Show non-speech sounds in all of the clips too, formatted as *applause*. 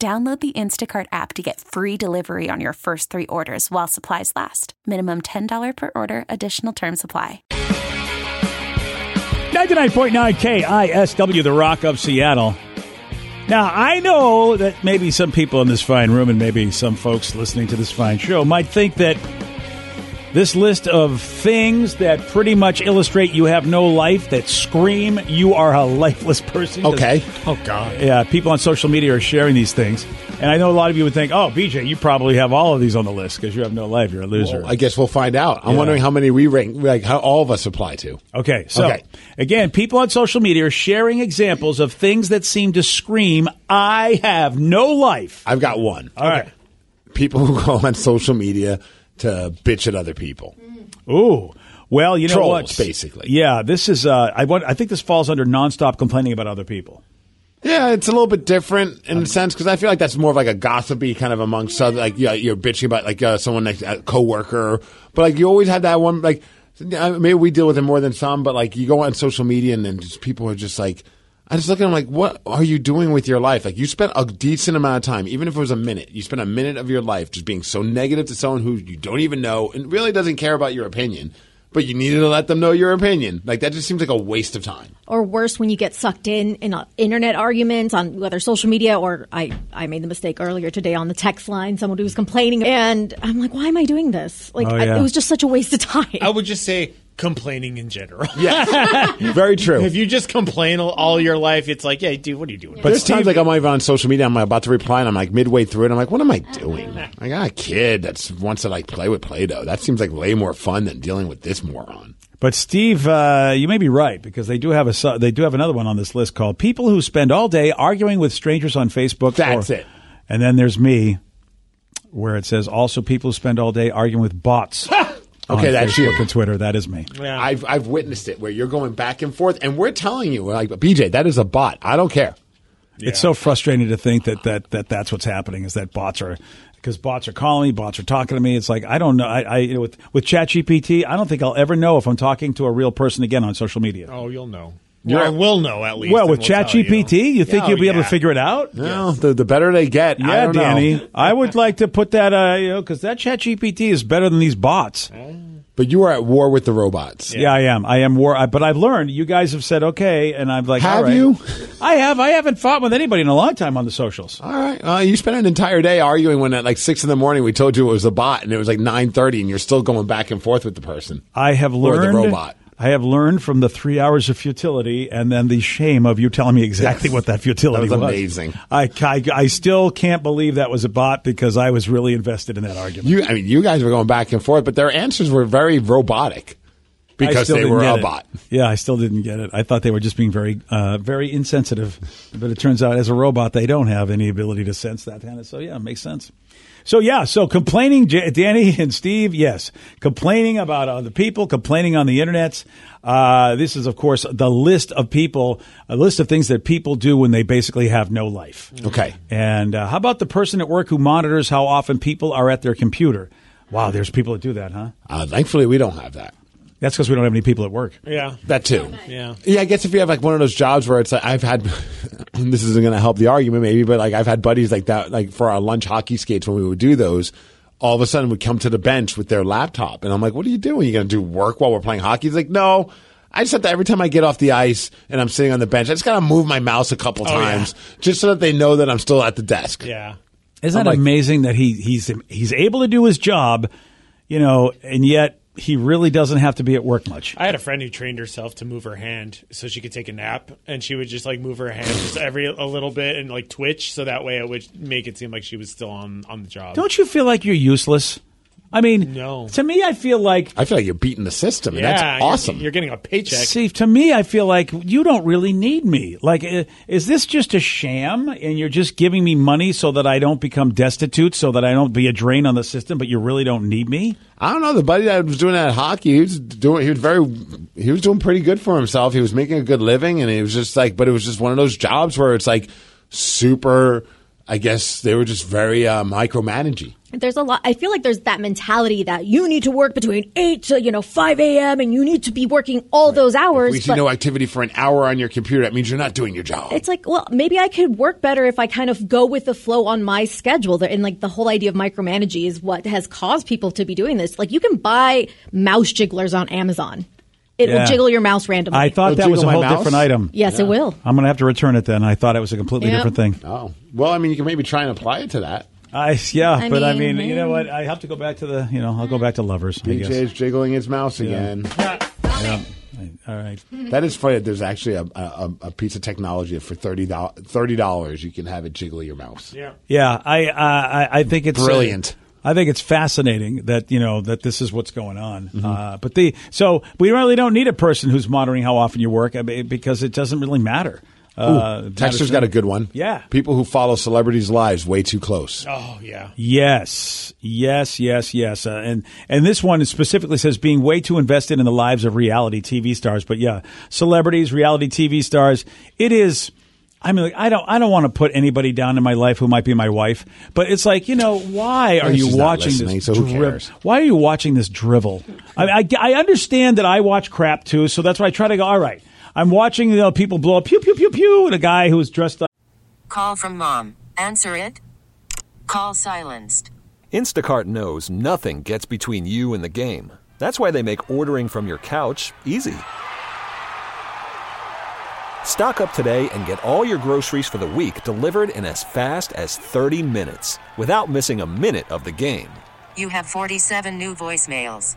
Download the Instacart app to get free delivery on your first three orders while supplies last. Minimum $10 per order, additional term supply. 99.9 KISW, the Rock of Seattle. Now, I know that maybe some people in this fine room and maybe some folks listening to this fine show might think that this list of things that pretty much illustrate you have no life, that scream you are a lifeless person. Okay. Oh God. Yeah, people on social media are sharing these things. And I know a lot of you would think, oh, BJ, you probably have all of these on the list because you have no life. You're a loser. I guess we'll find out. I'm Yeah. wondering how many we rank, like how all of us apply to. Okay, so Okay. again, people on social media are sharing examples of things that seem to scream, I have no life. I've got one. All right. People who go on social media to bitch at other people. Ooh. Well, you know Trolls, what? basically. Yeah, this is. Uh, I want. I think this falls under nonstop complaining about other people. Yeah, it's a little bit different in a sense because I feel like that's more of like a gossipy kind of amongst other, like yeah, you're bitching about like uh, someone next a coworker, but like you always have that one like maybe we deal with it more than some, but like you go on social media and then just people are just like. I just look at them like, what are you doing with your life? Like, you spent a decent amount of time, even if it was a minute, you spent a minute of your life just being so negative to someone who you don't even know and really doesn't care about your opinion, but you needed to let them know your opinion. Like, that just seems like a waste of time. or worse when you get sucked in in uh, internet arguments on whether social media or I, I made the mistake earlier today on the text line someone who was complaining and i'm like why am i doing this like Oh, I, it was just such a waste of *laughs* time I would just say complaining in general. *laughs* Yeah. *laughs* Very true. if you just complain all, all your life, it's like, yeah, dude, what are you doing? But There's times like I'm even on social media, I'm about to reply, and I'm like midway through it, I'm like, what am I doing? *laughs* I got a kid that wants to like play with Play-Doh. That seems like way more fun than dealing with this moron. But Steve, uh, you may be right because they do have a su- they do have another one on this list called "People Who Spend All Day Arguing with Strangers on Facebook." That's or- it. And then there's me, where it says also people who spend all day arguing with bots. Okay, that's Facebook you. and Twitter. That is me. Yeah. I've I've witnessed it where you're going back and forth, and we're telling you, like, BJ, that is a bot. I don't care. It's so frustrating to think that, that, that that's what's happening is that bots are because bots are calling me, bots are talking to me. It's like I don't know. I, I you know, with with ChatGPT, I don't think I'll ever know if I'm talking to a real person again on social media. oh, you'll know. Well, I will know at least. well, with we'll ChatGPT, you. think Oh, you'll be able to figure it out? No, the the better they get. I Yeah, don't know. Danny. *laughs* I would like to put that, uh, you know, because that ChatGPT is better than these bots. But you are at war with the robots. Yeah, I am. I am war. I, but I've learned. You guys have said okay, and I'm like, Have all right. you? I have. I haven't fought with anybody in a long time on the socials. All right. Uh, you spent an entire day arguing when at like six in the morning we told you it was a bot, and it was like nine thirty, and you're still going back and forth with the person. I have Or the robot. I have learned from the three hours of futility and then the shame of you telling me exactly Yes. what that futility That was amazing. I, I, I still can't believe that was a bot because I was really invested in that argument. You, I mean, you guys were going back and forth, but their answers were very robotic because they were a it. bot. Yeah, I still didn't get it. I thought they were just being very, uh, very insensitive. But it turns out, as a robot, they don't have any ability to sense that kind of. So yeah, it makes sense. So yeah, so complaining, Danny *laughs* and Steve, yes, complaining about other people, complaining on the internet. Uh, this is, of course, the list of people, a list of things that people do when they basically have no life. Okay. And uh, how about the person at work who monitors how often people are at their computer? Wow, there's people that do that, huh? Uh, thankfully, we don't have that. That's because we don't have any people at work. Yeah. That too. Yeah. Yeah, I guess if you have like one of those jobs where it's like I've had, *laughs* this isn't going to help the argument maybe, but like I've had buddies like that, like for our lunch hockey skates when we would do those, all of a sudden would come to the bench with their laptop, and I'm like, "What are you doing? You going to do work while we're playing hockey?" He's like, "No." I just have to every time I get off the ice and I'm sitting on the bench, I just got to move my mouse a couple Oh, yeah. times just so that they know that I'm still at the desk. Yeah. Isn't I'm that like- amazing that he he's he's able to do his job, you know, and yet he really doesn't have to be at work much. I had a friend who trained herself to move her hand so she could take a nap, and she would just like move her hand just every a little bit and like twitch, so that way it would make it seem like she was still on on the job. Don't you feel like you're useless? I mean, No. To me, I feel like I feel like you're beating the system, and yeah, that's you're- awesome. You're, getting a paycheck. See, to me, I feel like you don't really need me. Like, is this just a sham and you're just giving me money so that I don't become destitute, so that I don't be a drain on the system, but you really don't need me? I don't know. The buddy that was doing that hockey, he was doing. He was very. He was doing pretty good for himself. He was making a good living, and he was just like. But it was just one of those jobs where it's like super. I guess they were just very uh, micromanaging. There's a lot. I feel like there's that mentality that you need to work between eight to you know five a.m. and you need to be working all those hours. We see but no activity for an hour on your computer. That means you're not doing your job. it's like, well, maybe I could work better if I kind of go with the flow on my schedule. And like the whole idea of micromanaging is what has caused people to be doing this. Like you can buy mouse jigglers on Amazon. It Yeah. will jiggle your mouse randomly. I thought It'll that was a my whole mouse? different item. yes, it will. I'm going to have to return it then. I thought it was a completely Yep. different thing. oh well, I mean, you can maybe try and apply it to that. I yeah, I but I mean, mean, you know what? I have to go back to the, you know, I'll go back to lovers. I DJ guess. is jiggling his mouse again. *laughs* Yeah. All right. That is funny. There's actually a, a, a piece of technology for thirty dollars you can have it jiggle your mouse. yeah. Yeah, I uh, I, I think it's uh, Brilliant. I think it's fascinating that you know that this is what's going on. Mm-hmm. Uh, but the so we really don't need a person who's monitoring how often you work because it doesn't really matter. Uh, Texter's got a good one. Yeah. People who follow celebrities' lives way too close. Oh yeah. Yes, yes, yes, yes, uh, and and this one specifically says being way too invested in the lives of reality TV stars. But yeah, celebrities, reality TV stars. It is. I mean, like, I don't. I don't want to put anybody down in my life who might be my wife, but it's like you know, why are you watching this? so who cares? Why are you watching this drivel? I, I, I understand that I watch crap too, so that's why I try to go. All right, I'm watching you know, people blow up pew pew pew pew, and a guy who's dressed up. Call from mom. Answer it. Call silenced. Instacart knows nothing gets between you and the game. That's why they make ordering from your couch easy. Stock up today and get all your groceries for the week delivered in as fast as 30 minutes without missing a minute of the game. You have 47 new voicemails.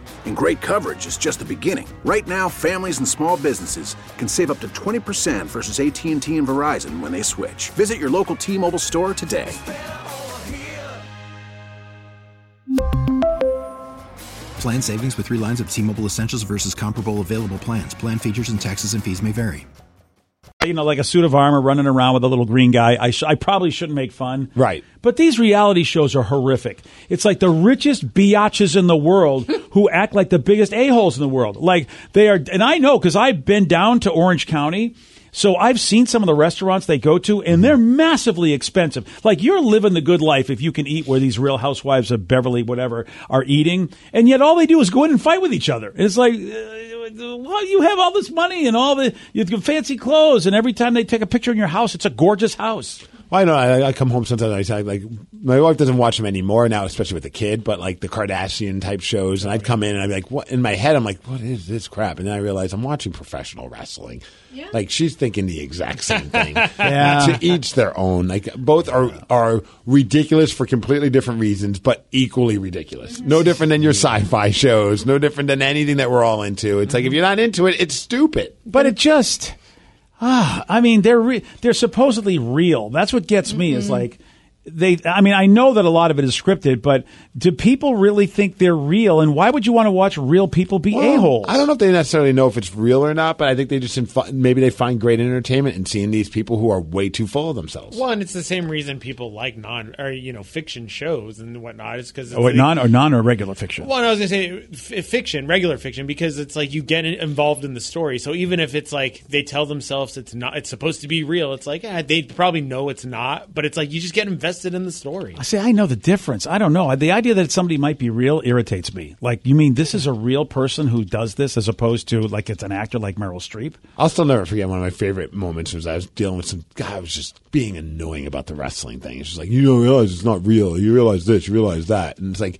And great coverage is just the beginning. Right now, families and small businesses can save up to 20% versus AT&T and Verizon when they switch. Visit your local T-Mobile store today. Plan savings with three lines of T Mobile Essentials versus comparable available plans. Plan features and taxes and fees may vary. you know, like a suit of armor running around with a little green guy. I, sh- I probably shouldn't make fun. Right. But these reality shows are horrific. It's like the richest biatches in the world *laughs* who act like the biggest a-holes in the world. Like they are, and I know because I've been down to Orange County. So I've seen some of the restaurants they go to and they're massively expensive. Like you're living the good life if you can eat where these real housewives of Beverly, whatever, are eating. And yet all they do is go in and fight with each other. It's like, uh, well, you have all this money and all the, fancy clothes and every time they take a picture in your house, it's a gorgeous house. Well, I know. I, I come home sometimes. I say like my wife doesn't watch them anymore now, especially with the kid. But like the Kardashian type shows, and I'd come in and I'd be like, "What?" In my head, I'm like, "What is this crap?" And then I realize I'm watching professional wrestling. Yeah. Like she's thinking the exact same thing. *laughs* Yeah. To each their own. Like both are are ridiculous for completely different reasons, but equally ridiculous. Mm-hmm. No different than your sci-fi shows. No different than anything that we're all into. It's like if you're not into it, it's stupid. But it just, ah, I mean, they're re- they're supposedly real. That's what gets me. Is like, they I mean I know that a lot of it is scripted, but do people really think they're real and why would you want to watch real people be Well, a-holes? I don't know if they necessarily know if it's real or not, but I think they just inf- maybe they find great entertainment in seeing these people who are way too full of themselves. Well, and it's the same reason people like non or you know fiction shows and whatnot. Is because Oh, wait, non or non or regular fiction. Well, I was gonna say f- fiction, regular fiction, because it's like you get involved in the story. So even if it's like they tell themselves it's not, it's supposed to be real. It's like eh, they probably know it's not, but it's like you just get invested in the story. I say I know the difference. I don't know. The idea that somebody might be real irritates me. Like you mean this is a real person who does this as opposed to like it's an actor like Meryl Streep? I'll still never forget one of my favorite moments was I was dealing with some guy who was just being annoying about the wrestling thing. It's just like, you don't realize it's not real. You realize this, you realize that. And it's like,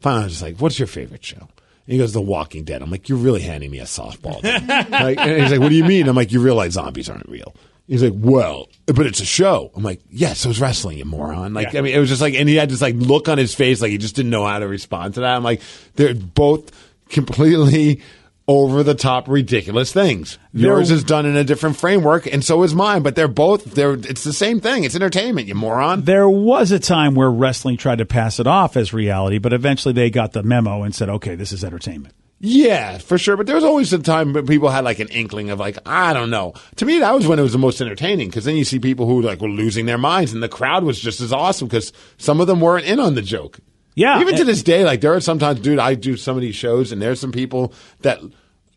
finally I was just like, what's your favorite show? And he goes, The Walking Dead. I'm like, you're really handing me a softball. *laughs* like, and he's like, what do you mean? I'm like, you realize zombies aren't real. He's like, well, but it's a show. I'm like, yeah, so it's wrestling, you moron. Like, Yeah. I mean, it was just like, and he had this like look on his face, like he just didn't know how to respond to that. I'm like, they're both completely over the top, ridiculous things. Yours They're- is done in a different framework, and so is mine. But they're both they're it's the same thing. It's entertainment, you moron. There was a time where wrestling tried to pass it off as reality, but eventually they got the memo and said, "Okay, this is entertainment." Yeah, for sure. But there was always a time when people had like an inkling of like, I don't know. To me, that was when it was the most entertaining because then you see people who like were losing their minds, and the crowd was just as awesome because some of them weren't in on the joke. Yeah, Even to this day, like there are sometimes, dude, I do some of these shows, and there's some people that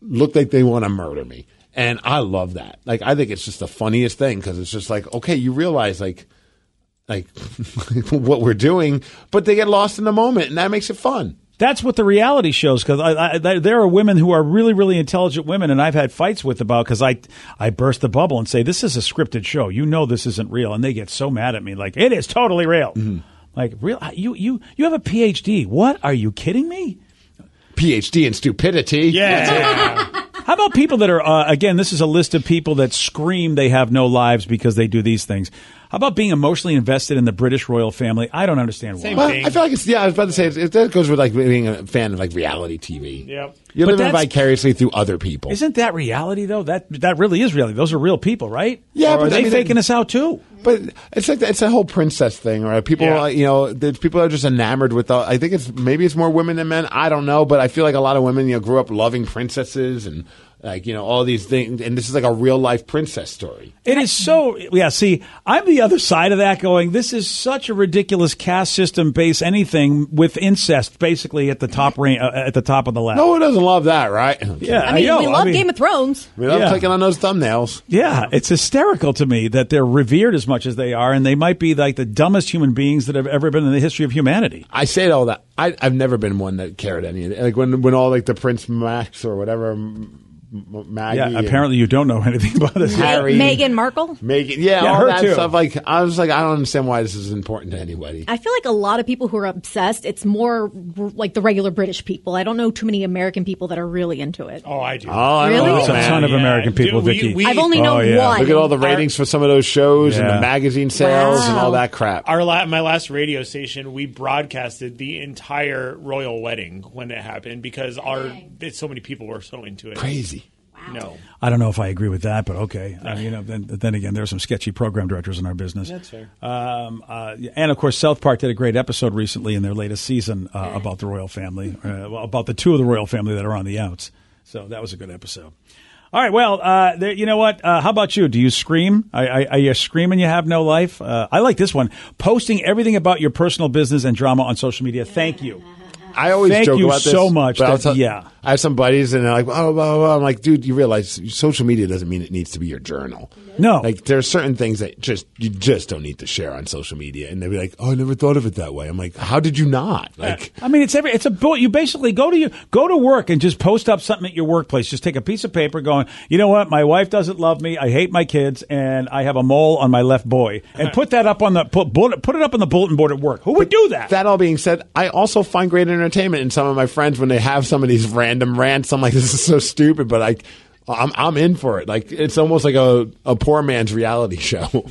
look like they want to murder me, and I love that. Like I think it's just the funniest thing because it's just like, okay, you realize like. Like *laughs* what we're doing, but they get lost in the moment, and that makes it fun. That's what the reality shows because I, I, there there are women who are really, really intelligent women, and I've had fights with about because I I burst the bubble and say this is a scripted show. You know this isn't real, and they get so mad at me like it is totally real. Mm-hmm. Like real, you you you have a PhD. What are you kidding me? PhD in stupidity. Yeah, *laughs* *laughs* How about people that are uh, again? This is a list of people that scream they have no lives because they do these things. How about being emotionally invested in the British royal family? I don't understand why. Same Well, thing. I feel like it's yeah. I was about to say it, it that goes with like being a fan of like reality TV. Yep. You're But living that's- vicariously through other people. Isn't that reality though? That that really is reality. Those are real people, right? Yeah, Or but are I they mean, faking it- us out too? But it's like it's a whole princess thing, right? People, Yeah. you know, there's people are just enamored with. The, I think it's maybe it's more women than men. I don't know, but I feel like a lot of women, you know, grew up loving princesses and like you know all these things, and this is like a real life princess story. It is so. Yeah. See, I'm the other side of that. Going, this is such a ridiculous caste system based anything with incest, basically at the top range, uh, at the top of the ladder. No one doesn't love that, right? Yeah, I mean, know. we I love mean- Game of Thrones. we love Yeah. clicking on those thumbnails. Yeah, it's hysterical to me that they're revered as much as they are, and they might be like the dumbest human beings that have ever been in the history of humanity. I say all that. I, I've never been one that cared any of it. Like when when all like the Prince Max or whatever, M- M- Maggie. Yeah, apparently you don't know anything about this. Harry, Meghan Markle. Meghan, yeah, Yeah, all her that too. stuff. Like I was like, I don't understand why this is important to anybody. I feel like a lot of people who are obsessed, it's more like the regular British people. I don't know too many American people that are really into it. Oh, I do. Oh, I Really? know, There's a ton of Yeah, American dude, people, we- Vicky. we- I've only Oh, known yeah. one. Look at all the ratings for some of those shows and the magazine sales and all that crap. Our la- my last radio station, we broadcasted the entire royal wedding when it happened because our it, so many people were so into it. Crazy. No, I don't know if I agree with that, but okay. Uh, you know, then, then again, there are some sketchy program directors in our business. That's fair. Um, uh, and of course, South Park did a great episode recently in their latest season uh, about the royal family, uh, well, about the two of the royal family that are on the outs. So that was a good episode. All right, well, uh, there, you know what? Uh, how about you? Do you scream? Are, are, are you screaming you have no life? Uh, I like this one. Posting everything about your personal business and drama on social media. Thank you. *laughs* I always Thank joke you about this so much but I'll that- tell- yeah. I have some buddies and they're like, oh, blah, blah, blah. I'm like, dude, you realize social media doesn't mean it needs to be your journal. No. Like there are certain things that just you just don't need to share on social media, and they'll be like, "Oh, I never thought of it that way." I'm like, "How did you not?" Like, I mean, it's every it's a you basically go to your go to work and just post up something at your workplace. Just take a piece of paper, going, you know what, my wife doesn't love me, I hate my kids, and I have a mole on my left boy, and *laughs* put that up on the put bullet, put it up on the bulletin board at work. Who would do that? That all being said, I also find great entertainment And some of my friends when they have some of these random rants. I'm like, *laughs* this is so stupid, but I, I'm I'm in for it. Like it's almost like a a poor man's reality *laughs* show.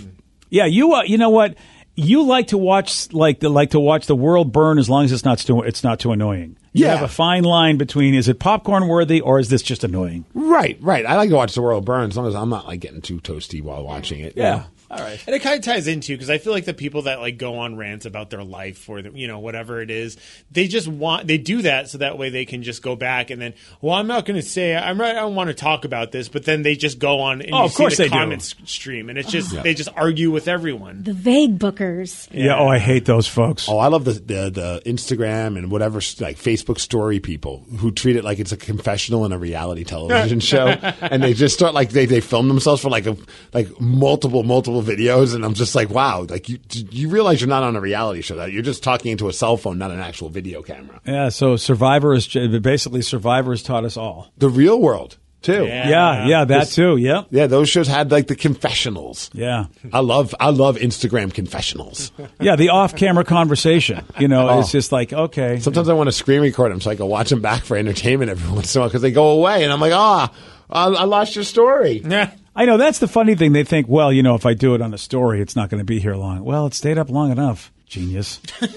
Yeah, you uh, you know what? You like to watch like the like to watch the world burn as long as it's not too it's not too annoying. You Yeah. have a fine line between is it popcorn worthy or is this just annoying? right, right. I like to watch the world burn as long as I'm not like getting too toasty while watching it. Yeah. All right. And it kind of ties into because I feel like the people that like go on rants about their life or the, you know whatever it is, they just want they do that so that way they can just go back and then well I'm not going to say I'm right I don't want to talk about this, but then they just go on and Oh, you of see course the they do. stream and it's just they just argue with everyone. The vague bookers. Yeah. Oh, I hate those folks. Oh, I love the, the the Instagram and whatever like Facebook story people who treat it like it's a confessional in a reality television *laughs* show, and they just start like they, they film themselves for like a like multiple multiple videos, and I'm just like, wow, like you you realize you're not on a reality show, that you're just talking into a cell phone, not an actual video camera. Yeah. So Survivor is basically Survivor has taught us all. The real world too. Yeah. Yeah. that This- too. Yep. Yeah, those shows had like the confessionals. Yeah. I love I love Instagram confessionals. *laughs* Yeah. The off-camera conversation. You know, it's just like okay. Sometimes I want to screen record them so I can watch them back for entertainment every *laughs* once in a while because they go away, and I'm like, ah, I, I lost your story. Yeah. *laughs* I know that's the funny thing. They think, well, you know, if I do it on a story, it's not going to be here long. Well, it stayed up long enough. Genius. *laughs*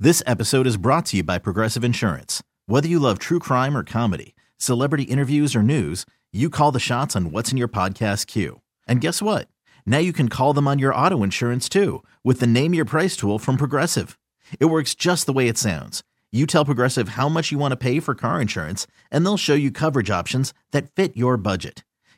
This episode is brought to you by Progressive Insurance. Whether you love true crime or comedy, celebrity interviews or news, you call the shots on what's in your podcast queue. And guess what? Now you can call them on your auto insurance too with the Name Your Price tool from Progressive. It works just the way it sounds. You tell Progressive how much you want to pay for car insurance, and they'll show you coverage options that fit your budget.